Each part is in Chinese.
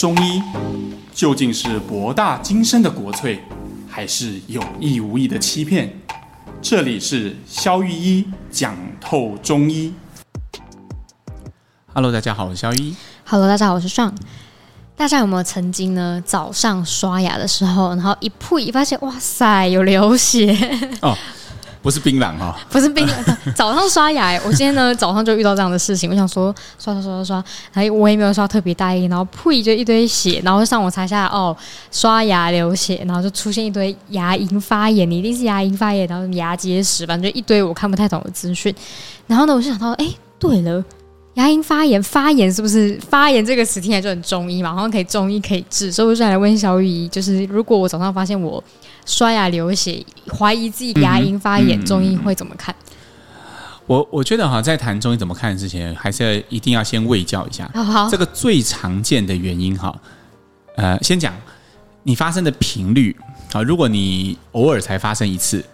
中医究竟是博大精深的国粹，还是有意无意的欺骗？这里是肖玉一讲透中医。Hello，大家好，我是萧御医。Hello，大家好，我是尚。大家有没有曾经呢？早上刷牙的时候，然后一扑，发现哇塞，有流血哦。不是槟榔哈，不是槟榔。早上刷牙，我今天呢早上就遇到这样的事情。我想说刷刷刷刷刷，然后我也没有刷特别大意，然后呸就一堆血，然后上网查一下哦，刷牙流血，然后就出现一堆牙龈发炎，你一定是牙龈发炎，然后牙结石，反正就一堆我看不太懂的资讯。然后呢，我就想到，哎，对了。牙龈发炎，发炎是不是发炎这个词听起来就很中医嘛？好像可以中医可以治，所以我就来问小雨医，就是如果我早上发现我刷牙流血，怀疑自己牙龈发炎，嗯、中医会怎么看？我我觉得哈，在谈中医怎么看之前，还是要一定要先卫教一下。好，好，这个最常见的原因哈，呃，先讲你发生的频率啊，如果你偶尔才发生一次，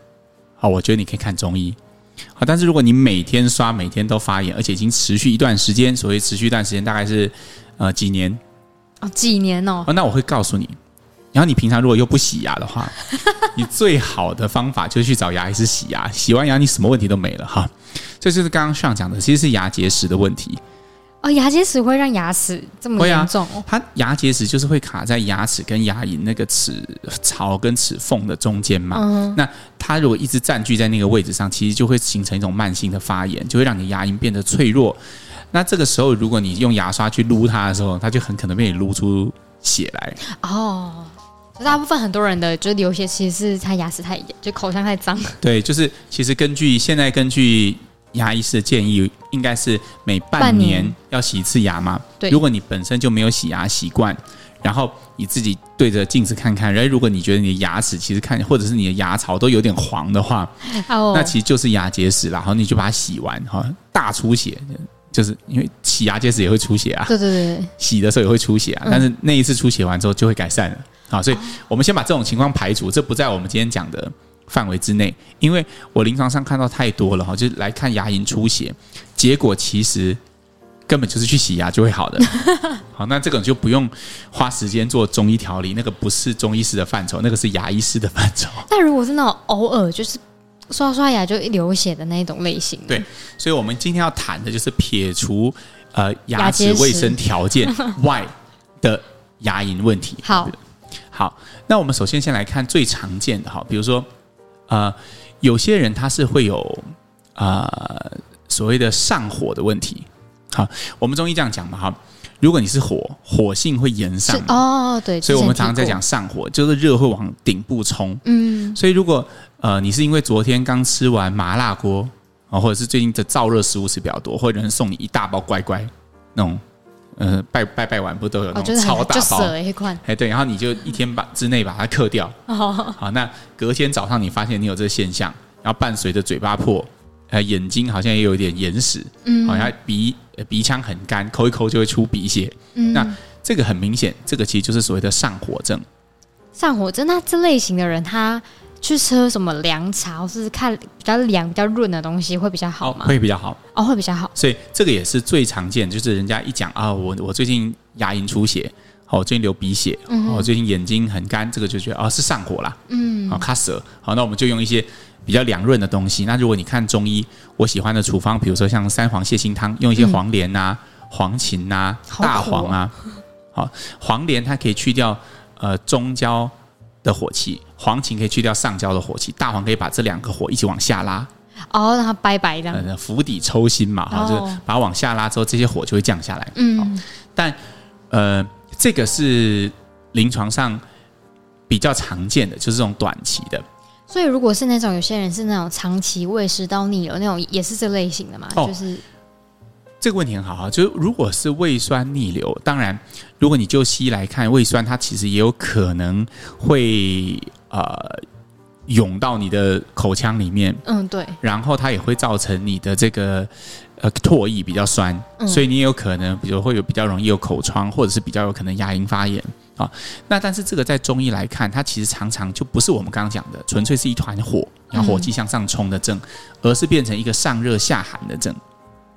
好，我觉得你可以看中医。好，但是如果你每天刷，每天都发炎，而且已经持续一段时间，所谓持续一段时间大概是呃几年哦，几年哦，那我会告诉你，然后你平常如果又不洗牙的话，你最好的方法就是去找牙医师洗牙，洗完牙你什么问题都没了哈。这就是刚刚上讲的，其实是牙结石的问题。哦，牙结石会让牙齿这么严重？哦，它牙结石就是会卡在牙齿跟牙龈那个齿槽跟齿缝的中间嘛。嗯。那它如果一直占据在那个位置上，其实就会形成一种慢性的发炎，就会让你牙龈变得脆弱。那这个时候，如果你用牙刷去撸它的时候，它就很可能被你撸出血来。哦，大部分很多人的就是流血，其实是他牙齿太就口腔太脏。对，就是其实根据现在根据。牙医师的建议应该是每半年要洗一次牙嘛。对，如果你本身就没有洗牙习惯，然后你自己对着镜子看看，然后如果你觉得你的牙齿其实看或者是你的牙槽都有点黄的话，那其实就是牙结石啦。然后你就把它洗完哈，大出血就是因为洗牙结石也会出血啊。对对对，洗的时候也会出血啊，但是那一次出血完之后就会改善了。好，所以我们先把这种情况排除，这不在我们今天讲的范围之内，因为我临床上看到太多了哈，就是来看牙龈出血，结果其实根本就是去洗牙就会好的。好，那这个就不用花时间做中医调理，那个不是中医师的范畴，那个是牙医师的范畴。但如果是那种偶尔就是刷刷牙就一流血的那一种类型，对，所以我们今天要谈的就是撇除呃牙齿卫生条件 外的牙龈问题。好，好，那我们首先先来看最常见的哈，比如说。呃，有些人他是会有呃所谓的上火的问题。好，我们中医这样讲嘛，哈，如果你是火，火性会炎上哦，对，所以我们常常在讲上火，就是热会往顶部冲。嗯，所以如果呃你是因为昨天刚吃完麻辣锅啊，或者是最近的燥热食物吃比较多，或者人送你一大包乖乖那种。呃，拜拜拜完不都有那种超大包？哎，对，然后你就一天把之内把它克掉。哦，好，那隔天早上你发现你有这个现象，然后伴随着嘴巴破，呃，眼睛好像也有一点眼屎，嗯，好像鼻鼻腔很干，抠一抠就会出鼻血。嗯，那这个很明显，这个其实就是所谓的上火症。上火症，那这类型的人他。去喝什么凉茶，或是看比较凉、比较润的东西会比较好吗？会比较好哦，会比较好。所以这个也是最常见，就是人家一讲啊，我我最近牙龈出血，哦，最近流鼻血，哦，最近眼睛很干，这个就觉得哦是上火啦，嗯，啊，卡舌，好，那我们就用一些比较凉润的东西。那如果你看中医，我喜欢的处方，比如说像三黄泻心汤，用一些黄连呐、黄芩呐、大黄啊，好，黄连它可以去掉呃中焦的火气。黄芩可以去掉上焦的火气，大黄可以把这两个火一起往下拉，哦，让它拜拜这样，呃，釜底抽薪嘛，哈、哦，就是把它往下拉之后，这些火就会降下来。嗯，但呃，这个是临床上比较常见的，就是这种短期的。所以，如果是那种有些人是那种长期胃食道逆流那种，也是这类型的嘛？哦、就是。这个问题很好啊，就是如果是胃酸逆流，当然，如果你就西医来看，胃酸它其实也有可能会呃涌到你的口腔里面，嗯，对，然后它也会造成你的这个呃唾液比较酸，嗯，所以你也有可能，比如会有比较容易有口疮，或者是比较有可能牙龈发炎啊。那但是这个在中医来看，它其实常常就不是我们刚刚讲的纯粹是一团火，然后火气向上冲的症，而是变成一个上热下寒的症。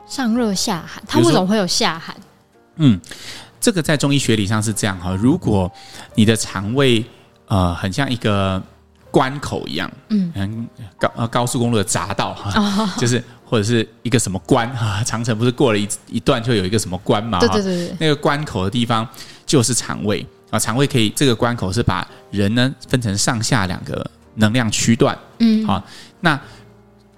上热下寒，它为什么会有下寒？嗯，这个在中医学理上是这样哈，如果你的肠胃呃很像一个关口一样，嗯，高呃高速公路的匝道哈，哦、就是或者是一个什么关哈，长城不是过了一一段就有一个什么关嘛？对对对对，那个关口的地方就是肠胃啊，肠胃可以这个关口是把人呢分成上下两个能量区段，嗯，好那。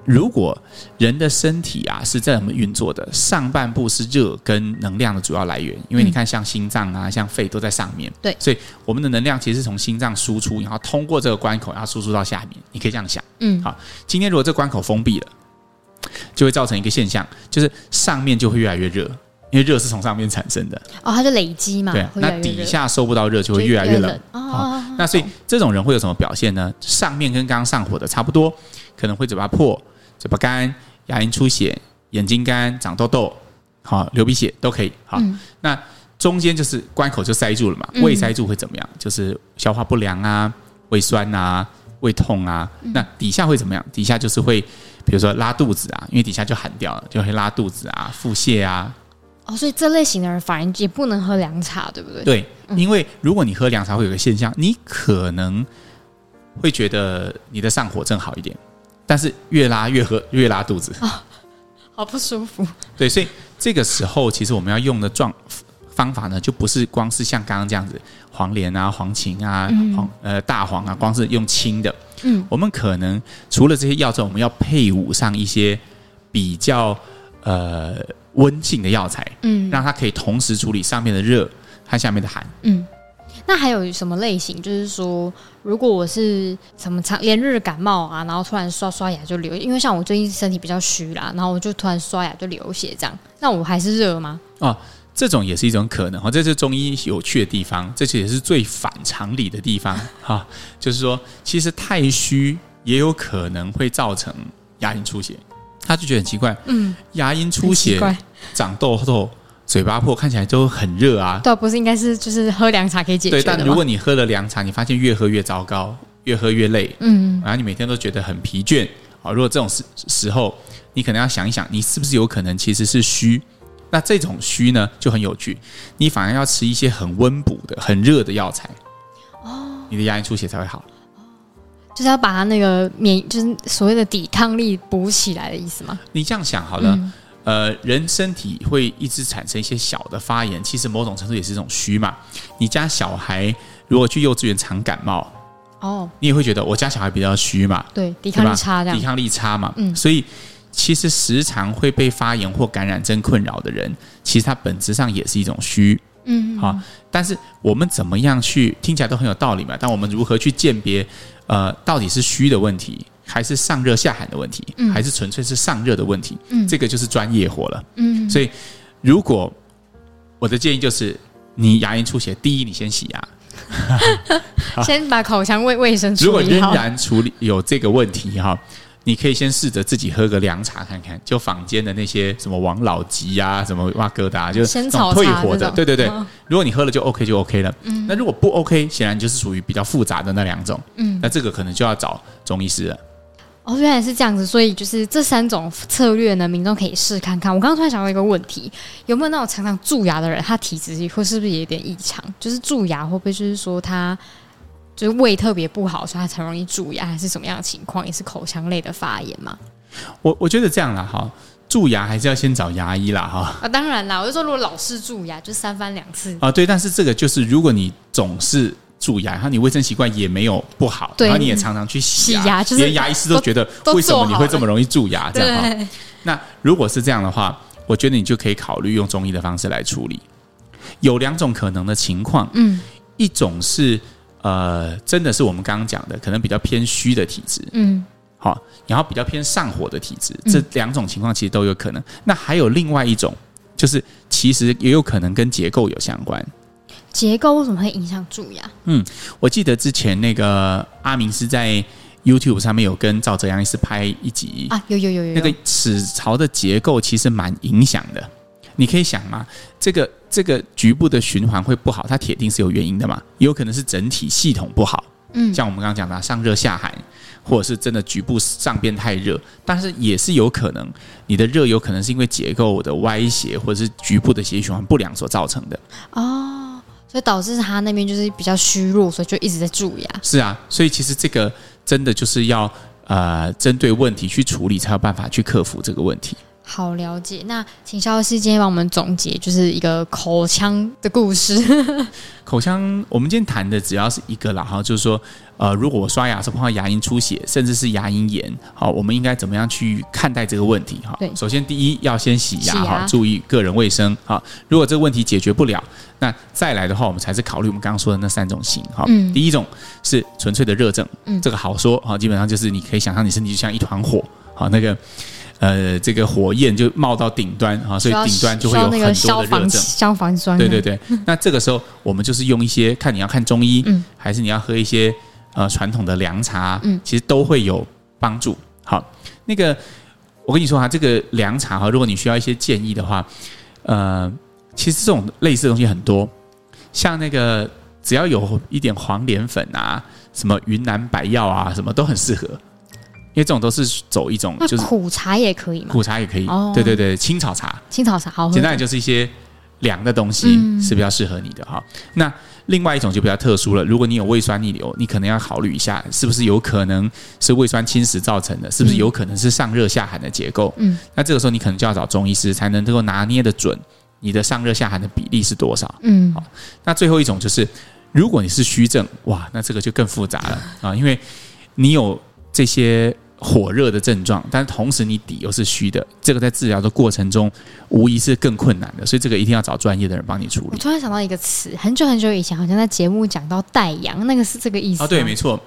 如果人的身体啊是这么运作的，上半部是热跟能量的主要来源，因为你看像心脏啊、像肺都在上面，对，所以我们的能量其实是从心脏输出，然后通过这个关口，然后输出到下面。你可以这样想，嗯，好，今天如果这个关口封闭了，就会造成一个现象，就是上面就会越来越热，因为热是从上面产生的，哦，它就累积嘛，对，那底下收不到热就会越来越冷，哦，那所以这种人会有什么表现呢？上面跟刚刚上火的差不多，可能会嘴巴破。嘴巴干、牙龈出血、眼睛干、长痘痘，好流鼻血都可以。好，嗯、那中间就是关口就塞住了嘛，胃塞住会怎么样？就是消化不良啊、胃酸啊、胃痛啊。那底下会怎么样？底下就是会，比如说拉肚子啊，因为底下就喊掉了，就会拉肚子啊、腹泻啊。哦，所以这类型的人反而也不能喝凉茶，对不对？对，因为如果你喝凉茶，会有个现象，你可能会觉得你的上火症好一点。但是越拉越喝越拉肚子，哦，好不舒服。对，所以这个时候其实我们要用的状方法呢，就不是光是像刚刚这样子黄连啊、黄芩啊、嗯、黄呃大黄啊，光是用清的。嗯，我们可能除了这些药之后，我们要配伍上一些比较呃温性的药材，嗯，让它可以同时处理上面的热和下面的寒。嗯。那还有什么类型？就是说，如果我是什么长连日感冒啊，然后突然刷刷牙就流，因为像我最近身体比较虚啦，然后我就突然刷牙就流血，这样，那我还是热吗？哦，这种也是一种可能哈，这是中医有趣的地方，这也是最反常理的地方哈，就是说，其实太虚也有可能会造成牙龈出血，他就觉得很奇怪，嗯，牙龈出血长痘痘。嘴巴破看起来都很热啊，对，不是应该是就是喝凉茶可以解决？对，但如果你喝了凉茶，你发现越喝越糟糕，越喝越累，嗯，然后你每天都觉得很疲倦啊。如果这种时时候，你可能要想一想，你是不是有可能其实是虚？那这种虚呢就很有趣，你反而要吃一些很温补的、很热的药材哦，你的牙龈出血才会好。哦，就是要把它那个免，就是所谓的抵抗力补起来的意思吗？你这样想好了。嗯呃，人身体会一直产生一些小的发炎，其实某种程度也是一种虚嘛。你家小孩如果去幼稚园常感冒，哦，你也会觉得我家小孩比较虚嘛，对，抵抗力差这样，抵抗力差嘛，嗯，所以其实时常会被发炎或感染症困扰的人，其实他本质上也是一种虚，嗯，好，但是我们怎么样去听起来都很有道理嘛，但我们如何去鉴别，呃，到底是虚的问题？还是上热下寒的问题，嗯、还是纯粹是上热的问题？嗯、这个就是专业活了。嗯，所以如果我的建议就是，你牙龈出血，第一你先洗牙，好 先把口腔卫卫生处理好。如果仍然处理有这个问题哈，你可以先试着自己喝个凉茶看看，就坊间的那些什么王老吉啊，什么哇疙瘩，就那种退火的。对对对，哦、如果你喝了就 OK 就 OK 了。嗯，那如果不 OK，显然就是属于比较复杂的那两种。嗯，那这个可能就要找中医师了。哦，原来是这样子，所以就是这三种策略呢，民众可以试看看。我刚刚突然想到一个问题，有没有那种常常蛀牙的人，他体质会是不是也有点异常？就是蛀牙会不会就是说他就是胃特别不好，所以他才容易蛀牙，还是什么样的情况？也是口腔类的发炎吗？我我觉得这样啦，哈，蛀牙还是要先找牙医啦，哈。啊，当然啦，我就说如果老是蛀牙，就三番两次啊，对。但是这个就是如果你总是。蛀牙，然后你卫生习惯也没有不好，然后你也常常去洗牙，连牙医师都觉得为什么你会这么容易蛀牙？这样哈。那如果是这样的话，我觉得你就可以考虑用中医的方式来处理。有两种可能的情况，嗯，一种是呃，真的是我们刚刚讲的，可能比较偏虚的体质，嗯，好，然后比较偏上火的体质，这两种情况其实都有可能。嗯、那还有另外一种，就是其实也有可能跟结构有相关。结构为什么会影响蛀牙？嗯，我记得之前那个阿明是在 YouTube 上面有跟赵哲阳医师拍一集啊，有有有有，那个齿槽的结构其实蛮影响的。你可以想嘛，这个这个局部的循环会不好，它铁定是有原因的嘛，也有可能是整体系统不好。嗯，像我们刚刚讲的上热下寒，或者是真的局部上边太热，但是也是有可能你的热有可能是因为结构的歪斜或者是局部的血液循环不良所造成的哦，所以导致他那边就是比较虚弱，所以就一直在蛀牙。是啊，所以其实这个真的就是要呃针对问题去处理，才有办法去克服这个问题。好了解，那请肖老师今天帮我们总结，就是一个口腔的故事。口腔，我们今天谈的只要是一个啦，哈，就是说，呃，如果我刷牙是碰到牙龈出血，甚至是牙龈炎，好，我们应该怎么样去看待这个问题？哈，对，首先第一要先洗牙，哈，注意个人卫生，哈，如果这个问题解决不了，那再来的话，我们才是考虑我们刚刚说的那三种型，哈，嗯，第一种是纯粹的热症，嗯，这个好说，哈，基本上就是你可以想象你身体就像一团火，好，那个。呃，这个火焰就冒到顶端啊，所以顶端就会有很多的热症。消防消防栓。对对对，那这个时候我们就是用一些，看你要看中医，嗯，还是你要喝一些呃传统的凉茶，嗯，其实都会有帮助。好，那个我跟你说哈，这个凉茶哈，如果你需要一些建议的话，呃，其实这种类似的东西很多，像那个只要有一点黄连粉啊，什么云南白药啊，什么都很适合。因为这种都是走一种，就是苦茶也可以嘛，苦茶也可以，哦、对对对，青草茶，青草茶好，简单点就是一些凉的东西是比较适合你的哈。嗯、那另外一种就比较特殊了，如果你有胃酸逆流，你可能要考虑一下，是不是有可能是胃酸侵蚀造成的，是不是有可能是上热下寒的结构？嗯，那这个时候你可能就要找中医师才能能够拿捏的准你的上热下寒的比例是多少。嗯，好，那最后一种就是，如果你是虚症，哇，那这个就更复杂了啊，因为你有。这些火热的症状，但同时你底又是虚的，这个在治疗的过程中无疑是更困难的，所以这个一定要找专业的人帮你处理。我突然想到一个词，很久很久以前好像在节目讲到带阳，那个是这个意思。哦，对，没错，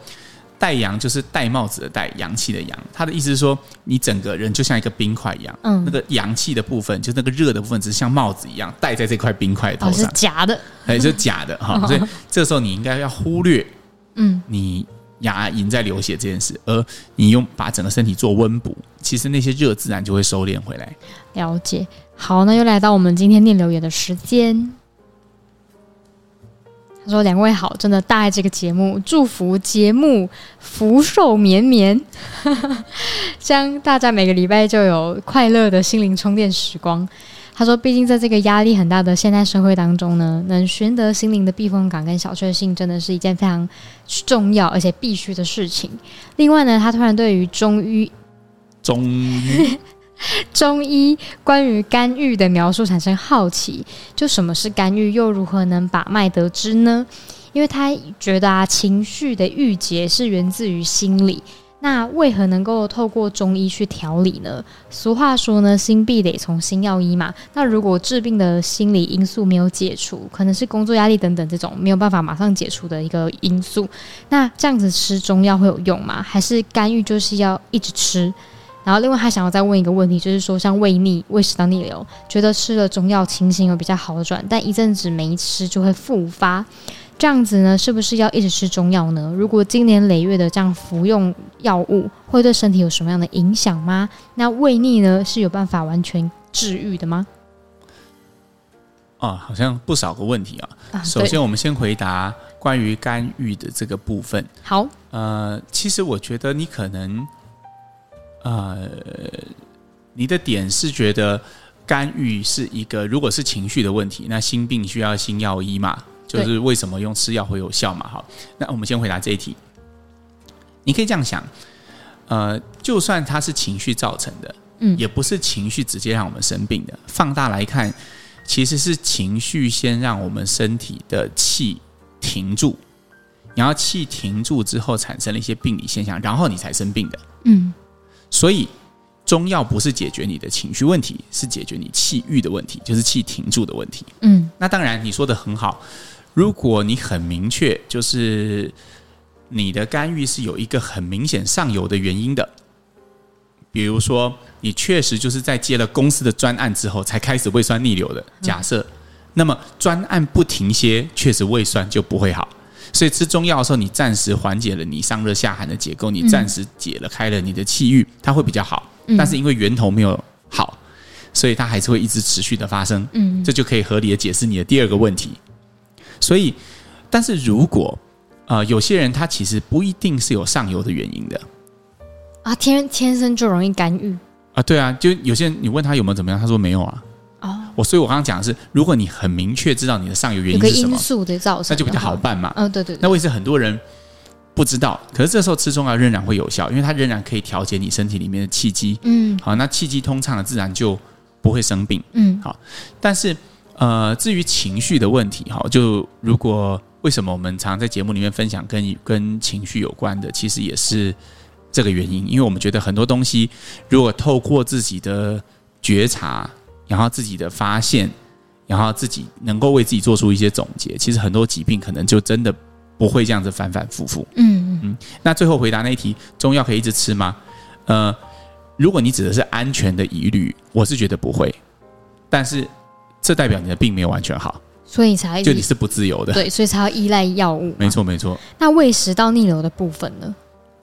带阳就是戴帽子的戴，阳气的阳。他的意思是说，你整个人就像一个冰块一样，嗯，那个阳气的部分，就那个热的部分，只是像帽子一样戴在这块冰块头上，是假的，哎，是假的哈。所以这时候你应该要忽略，嗯，你。牙龈在流血这件事，而你用把整个身体做温补，其实那些热自然就会收敛回来。了解，好，那又来到我们今天念留言的时间。他说：“两位好，真的大爱这个节目，祝福节目福寿绵绵，将大家每个礼拜就有快乐的心灵充电时光。”他说：“毕竟在这个压力很大的现代社会当中呢，能寻得心灵的避风港跟小确幸，真的是一件非常重要而且必须的事情。另外呢，他突然对于中医、中医、中医关于肝郁的描述产生好奇，就什么是肝郁，又如何能把脉得知呢？因为他觉得啊，情绪的郁结是源自于心理。”那为何能够透过中医去调理呢？俗话说呢，心必得从心药医嘛。那如果治病的心理因素没有解除，可能是工作压力等等这种没有办法马上解除的一个因素，那这样子吃中药会有用吗？还是干预就是要一直吃？然后另外他想要再问一个问题，就是说像胃逆、胃食道逆流，觉得吃了中药情形有比较好转，但一阵子没吃就会复发。这样子呢，是不是要一直吃中药呢？如果经年累月的这样服用药物，会对身体有什么样的影响吗？那胃逆呢，是有办法完全治愈的吗？哦，好像不少个问题啊。啊首先，我们先回答关于肝郁的这个部分。好，呃，其实我觉得你可能，呃，你的点是觉得肝郁是一个，如果是情绪的问题，那心病需要心药医嘛？就是为什么用吃药会有效嘛？好，那我们先回答这一题。你可以这样想，呃，就算它是情绪造成的，嗯，也不是情绪直接让我们生病的。放大来看，其实是情绪先让我们身体的气停住，然后气停住之后产生了一些病理现象，然后你才生病的。嗯，所以中药不是解决你的情绪问题，是解决你气郁的问题，就是气停住的问题。嗯，那当然你说的很好。如果你很明确，就是你的干预是有一个很明显上游的原因的，比如说你确实就是在接了公司的专案之后才开始胃酸逆流的假设，那么专案不停歇，确实胃酸就不会好。所以吃中药的时候，你暂时缓解了你上热下寒的结构，你暂时解了开了你的气郁，它会比较好。但是因为源头没有好，所以它还是会一直持续的发生。嗯，这就可以合理的解释你的第二个问题。所以，但是如果呃，有些人他其实不一定是有上游的原因的啊，天天生就容易干预啊，对啊，就有些人你问他有没有怎么样，他说没有啊。哦，我所以，我刚刚讲的是，如果你很明确知道你的上游原因是什么，因素的造成，那就比较好办嘛。嗯、哦，对对，对。那为什么很多人不知道？可是这时候吃中药仍然会有效，因为它仍然可以调节你身体里面的气机。嗯，好，那气机通畅了，自然就不会生病。嗯，好。但是，呃，至于情绪的问题，哈，就如果为什么我们常常在节目里面分享跟跟情绪有关的，其实也是这个原因，因为我们觉得很多东西，如果透过自己的觉察。然后自己的发现，然后自己能够为自己做出一些总结，其实很多疾病可能就真的不会这样子反反复复。嗯嗯。那最后回答那一题，中药可以一直吃吗？呃，如果你指的是安全的疑虑，我是觉得不会。但是这代表你的病没有完全好，所以才就你是不自由的。对，所以才要依赖药物。没错没错。那胃食道逆流的部分呢？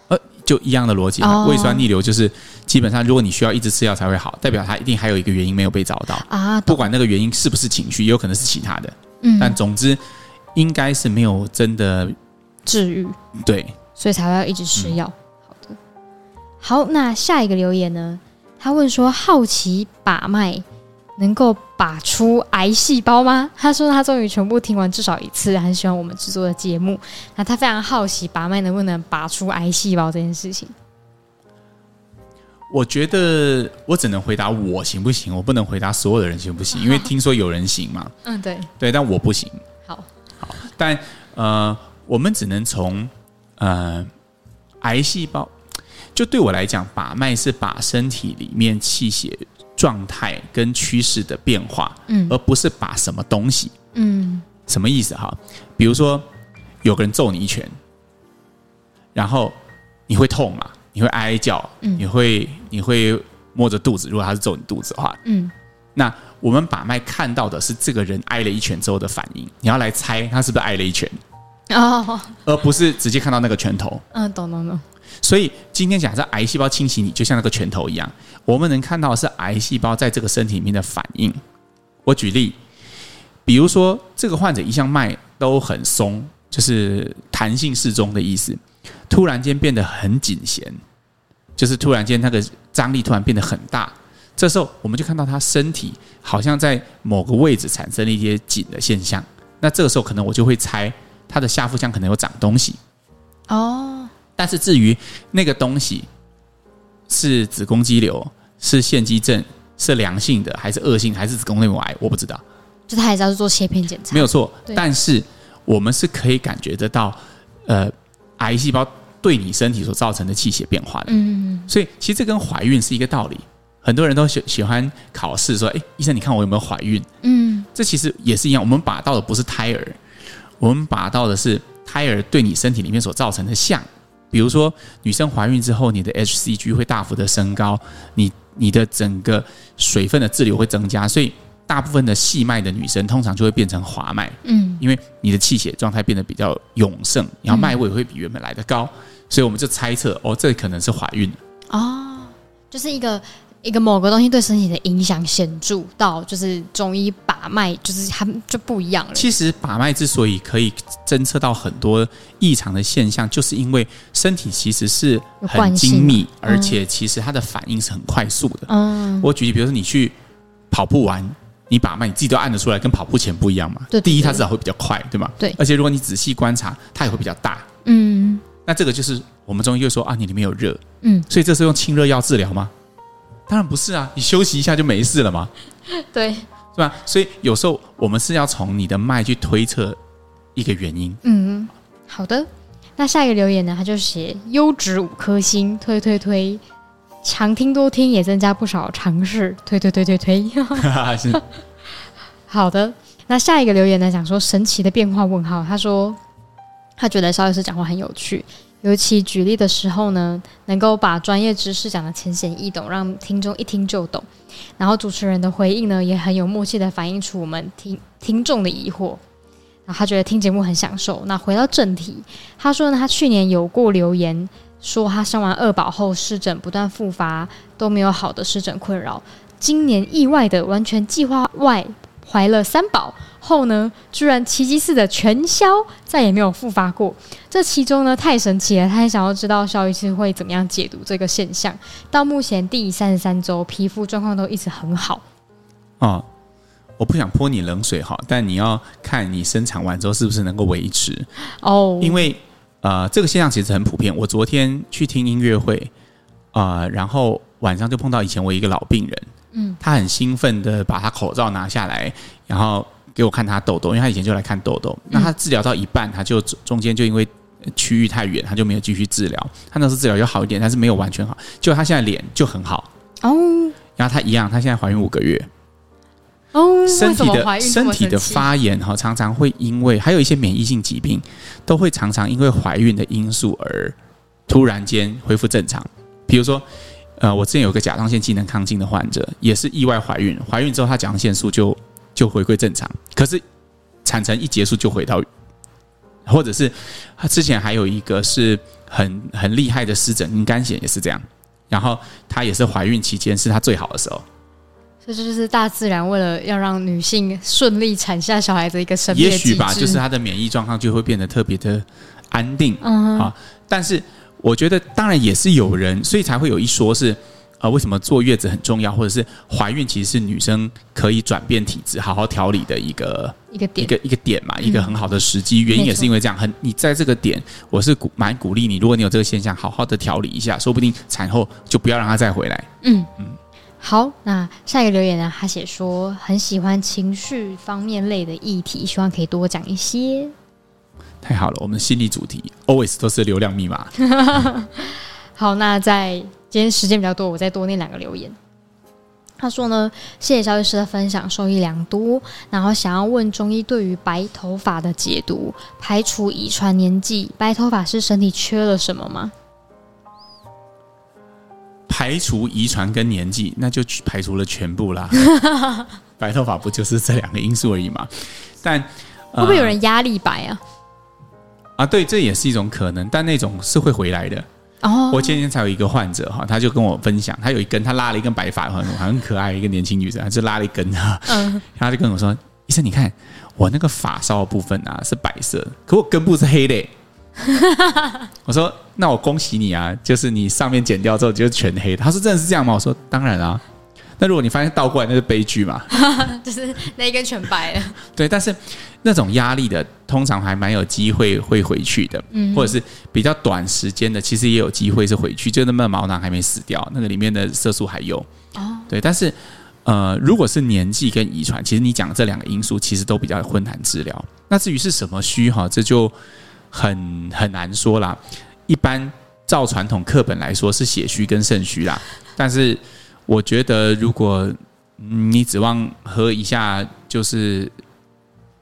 呃就一样的逻辑，胃酸逆流就是基本上，如果你需要一直吃药才会好，代表它一定还有一个原因没有被找到啊。不管那个原因是不是情绪，也有可能是其他的。嗯，但总之应该是没有真的治愈。对，所以才会要一直吃药。好的，好，那下一个留言呢？他问说：好奇把脉。能够拔出癌细胞吗？他说他终于全部听完至少一次，很喜欢我们制作的节目。那他非常好奇把脉能不能拔出癌细胞这件事情。我觉得我只能回答我行不行，我不能回答所有的人行不行，因为听说有人行嘛。嗯，对对，但我不行。好，好，但呃，我们只能从呃癌细胞，就对我来讲，把脉是把身体里面气血。状态跟趋势的变化，嗯，而不是把什么东西，嗯，什么意思哈？比如说，有个人揍你一拳，然后你会痛嘛？你会哀哀叫，嗯，你会你会摸着肚子。如果他是揍你肚子的话，嗯，那我们把脉看到的是这个人挨了一拳之后的反应，你要来猜他是不是挨了一拳哦，而不是直接看到那个拳头。嗯，懂懂懂。所以今天假设癌细胞侵袭你，就像那个拳头一样，我们能看到的是癌细胞在这个身体里面的反应。我举例，比如说这个患者一向脉都很松，就是弹性适中的意思，突然间变得很紧弦，就是突然间那个张力突然变得很大，这时候我们就看到他身体好像在某个位置产生了一些紧的现象。那这个时候可能我就会猜他的下腹腔可能有长东西。哦。但是至于那个东西是子宫肌瘤、是腺肌症、是良性的还是恶性还是子宫内膜癌，我不知道。就他还是要做切片检查，没有错。但是我们是可以感觉得到，呃，癌细胞对你身体所造成的气血变化的。嗯，所以其实这跟怀孕是一个道理。很多人都喜喜欢考试说：“哎，医生，你看我有没有怀孕？”嗯，这其实也是一样。我们把到的不是胎儿，我们把到的是胎儿对你身体里面所造成的相。比如说，女生怀孕之后，你的 HCG 会大幅的升高，你你的整个水分的滞留会增加，所以大部分的细脉的女生通常就会变成滑脉，嗯，因为你的气血状态变得比较永盛，然后脉位会比原本来的高，所以我们就猜测，哦，这可能是怀孕哦，就是一个。一个某个东西对身体的影响显著到，就是中医把脉，就是它就不一样了。其实把脉之所以可以侦测到很多异常的现象，就是因为身体其实是很精密，而且其实它的反应是很快速的。嗯，我举例，比如说你去跑步完，你把脉，你自己都按得出来，跟跑步前不一样嘛。对，第一它至少会比较快，对吗？对。而且如果你仔细观察，它也会比较大。嗯，那这个就是我们中医又说啊，你里面有热。嗯，所以这是用清热药治疗吗？当然不是啊，你休息一下就没事了嘛？对，是吧？所以有时候我们是要从你的脉去推测一个原因。嗯，好的。那下一个留言呢？他就写优质五颗星，推推推，常听多听也增加不少尝试，推推推推推。是 好的。那下一个留言呢？讲说神奇的变化问号。他说他觉得邵老师讲话很有趣。尤其举例的时候呢，能够把专业知识讲得浅显易懂，让听众一听就懂。然后主持人的回应呢，也很有默契地反映出我们听听众的疑惑。然后他觉得听节目很享受。那回到正题，他说呢，他去年有过留言说他生完二宝后湿疹不断复发，都没有好的湿疹困扰。今年意外的完全计划外怀了三宝后呢，居然奇迹似的全消，再也没有复发过。这其中呢，太神奇了，他还想要知道肖医师会怎么样解读这个现象。到目前第三十三周，皮肤状况都一直很好。哦，我不想泼你冷水哈，但你要看你生产完之后是不是能够维持哦，因为呃，这个现象其实很普遍。我昨天去听音乐会啊、呃，然后晚上就碰到以前我一个老病人。嗯，他很兴奋的把他口罩拿下来，然后给我看他痘痘，因为他以前就来看痘痘。那他治疗到一半，他就中间就因为区域太远，他就没有继续治疗。他那时候治疗就好一点，但是没有完全好。就他现在脸就很好哦。然后他一样，他现在怀孕五个月哦。身体的身体的发炎哈，常常会因为还有一些免疫性疾病，都会常常因为怀孕的因素而突然间恢复正常，比如说。呃，我之前有个甲状腺机能亢进的患者，也是意外怀孕，怀孕之后她甲状腺素就就回归正常，可是产程一结束就回到，或者是他之前还有一个是很很厉害的湿疹跟肝癣也是这样，然后她也是怀孕期间是她最好的时候，这就是大自然为了要让女性顺利产下小孩的一个生命，也许吧，就是她的免疫状况就会变得特别的安定，嗯啊，但是。我觉得当然也是有人，所以才会有一说是，啊、呃，为什么坐月子很重要，或者是怀孕其实是女生可以转变体质、好好调理的一个一个点、一个一个点嘛，一个很好的时机。原因也是因为这样，很你在这个点，我是鼓蛮鼓励你，如果你有这个现象，好好的调理一下，说不定产后就不要让它再回来。嗯嗯，好，那下一个留言呢？他写说很喜欢情绪方面类的议题，希望可以多讲一些。太好了，我们心理主题 always 都是流量密码。好，那在今天时间比较多，我再多念两个留言。他说呢，谢谢肖医师的分享，受益良多。然后想要问中医对于白头发的解读，排除遗传年纪，白头发是身体缺了什么吗？排除遗传跟年纪，那就排除了全部啦。白头发不就是这两个因素而已吗？但、呃、会不会有人压力白啊？啊，对，这也是一种可能，但那种是会回来的。哦，我前天才有一个患者哈，他就跟我分享，他有一根，他拉了一根白发，很很可爱，一个年轻女生，他就拉了一根哈，嗯，他就跟我说：“医生，你看我那个发梢的部分啊是白色，可我根部是黑的。”我说：“那我恭喜你啊，就是你上面剪掉之后就是全黑。”他说：“真的是这样吗？”我说：“当然啊。”那如果你发现倒过来，那是悲剧嘛？就是那一根全白了。对，但是那种压力的，通常还蛮有机会会回去的，嗯，或者是比较短时间的，其实也有机会是回去，就那么毛囊还没死掉，那个里面的色素还有。哦，对，但是呃，如果是年纪跟遗传，其实你讲这两个因素，其实都比较困难治疗。那至于是什么虚哈，这就很很难说啦。一般照传统课本来说是血虚跟肾虚啦，但是。我觉得，如果你指望喝一下就是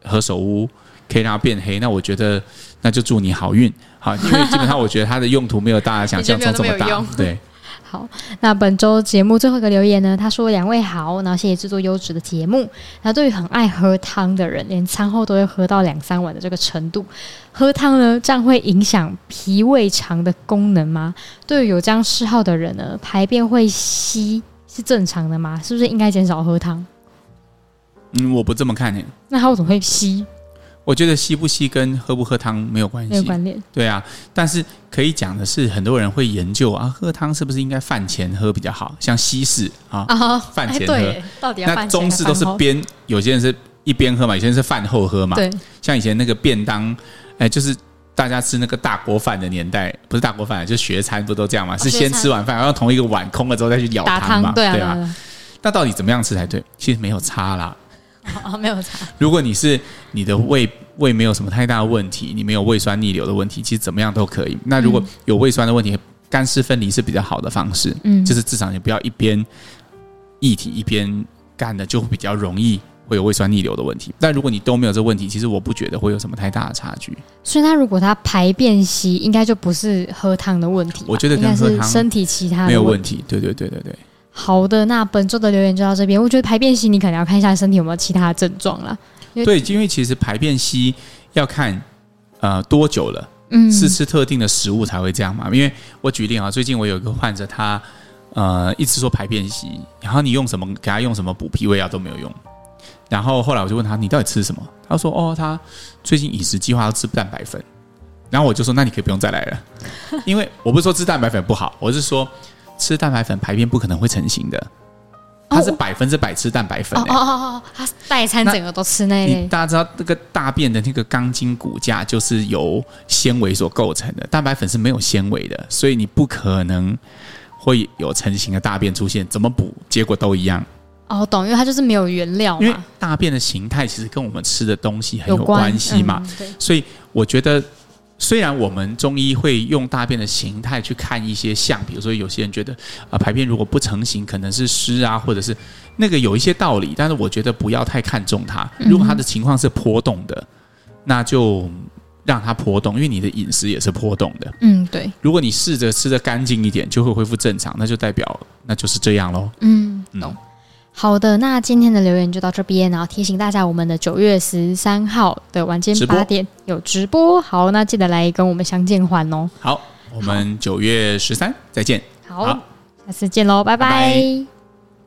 何首乌可以让它变黑，那我觉得那就祝你好运。好，因为基本上我觉得它的用途没有大家想象中这么大。对，好，那本周节目最后一个留言呢？他说：“两位好，然后谢谢制作优质的节目。那对于很爱喝汤的人，连餐后都会喝到两三碗的这个程度，喝汤呢，这样会影响脾胃肠的功能吗？对于有这样嗜好的人呢，排便会稀。”是正常的吗？是不是应该减少喝汤？嗯，我不这么看呢。那他为什么会稀？我觉得吸不吸跟喝不喝汤没有关系，没有关联。对啊，但是可以讲的是，很多人会研究啊，喝汤是不是应该饭前喝比较好？像西式啊，饭前喝。对，到底要饭前喝？那中式都是边，有些人是一边喝嘛，有些人是饭后喝嘛。对，像以前那个便当，哎，就是。大家吃那个大锅饭的年代，不是大锅饭，就学餐不都这样吗？是先吃完饭，然后同一个碗空了之后再去舀汤嘛？对啊，对啊。那到底怎么样吃才对？其实没有差啦。哦，没有差。如果你是你的胃胃没有什么太大的问题，你没有胃酸逆流的问题，其实怎么样都可以。那如果有胃酸的问题，干湿分离是比较好的方式。嗯，就是至少你不要一边液体一边干的，就会比较容易。会有胃酸逆流的问题，但如果你都没有这个问题，其实我不觉得会有什么太大的差距。所以，他如果他排便稀，应该就不是喝汤的问题。我觉得跟喝汤是身体其他没有问题。对对对对对。好的，那本周的留言就到这边。我觉得排便稀，你可能要看一下身体有没有其他的症状了。对，因为其实排便稀要看呃多久了，嗯，是吃特定的食物才会这样嘛？因为我举例啊，最近我有一个患者，他呃一直说排便稀，然后你用什么给他用什么补脾胃药都没有用。然后后来我就问他，你到底吃什么？他说哦，他最近饮食计划要吃蛋白粉。然后我就说，那你可以不用再来了，因为我不是说吃蛋白粉不好，我是说吃蛋白粉排便不可能会成型的。它是百分之百吃蛋白粉，欸，哦哦哦哦，它代餐整个都吃那类。大家知道那个大便的那个钢筋骨架就是由纤维所构成的，蛋白粉是没有纤维的，所以你不可能会有成型的大便出现，怎么补结果都一样。哦，懂，因为它就是没有原料嘛。因为大便的形态其实跟我们吃的东西很有关系嘛，嗯，所以我觉得。虽然我们中医会用大便的形态去看一些象，比如说有些人觉得啊、呃、排便如果不成型，可能是湿啊，或者是那个有一些道理，但是我觉得不要太看重它。如果它的情况是波动的，那就让它波动，因为你的饮食也是波动的。嗯，对。如果你试着吃的干净一点，就会恢复正常，那就代表那就是这样喽。嗯，懂。好的，那今天的留言就到这边，然后提醒大家，我们的九月十三号的晚间八点有直播。好，那记得来跟我们相见欢哦。好，我们九月十三再见。好，好，下次见喽，拜拜。拜拜。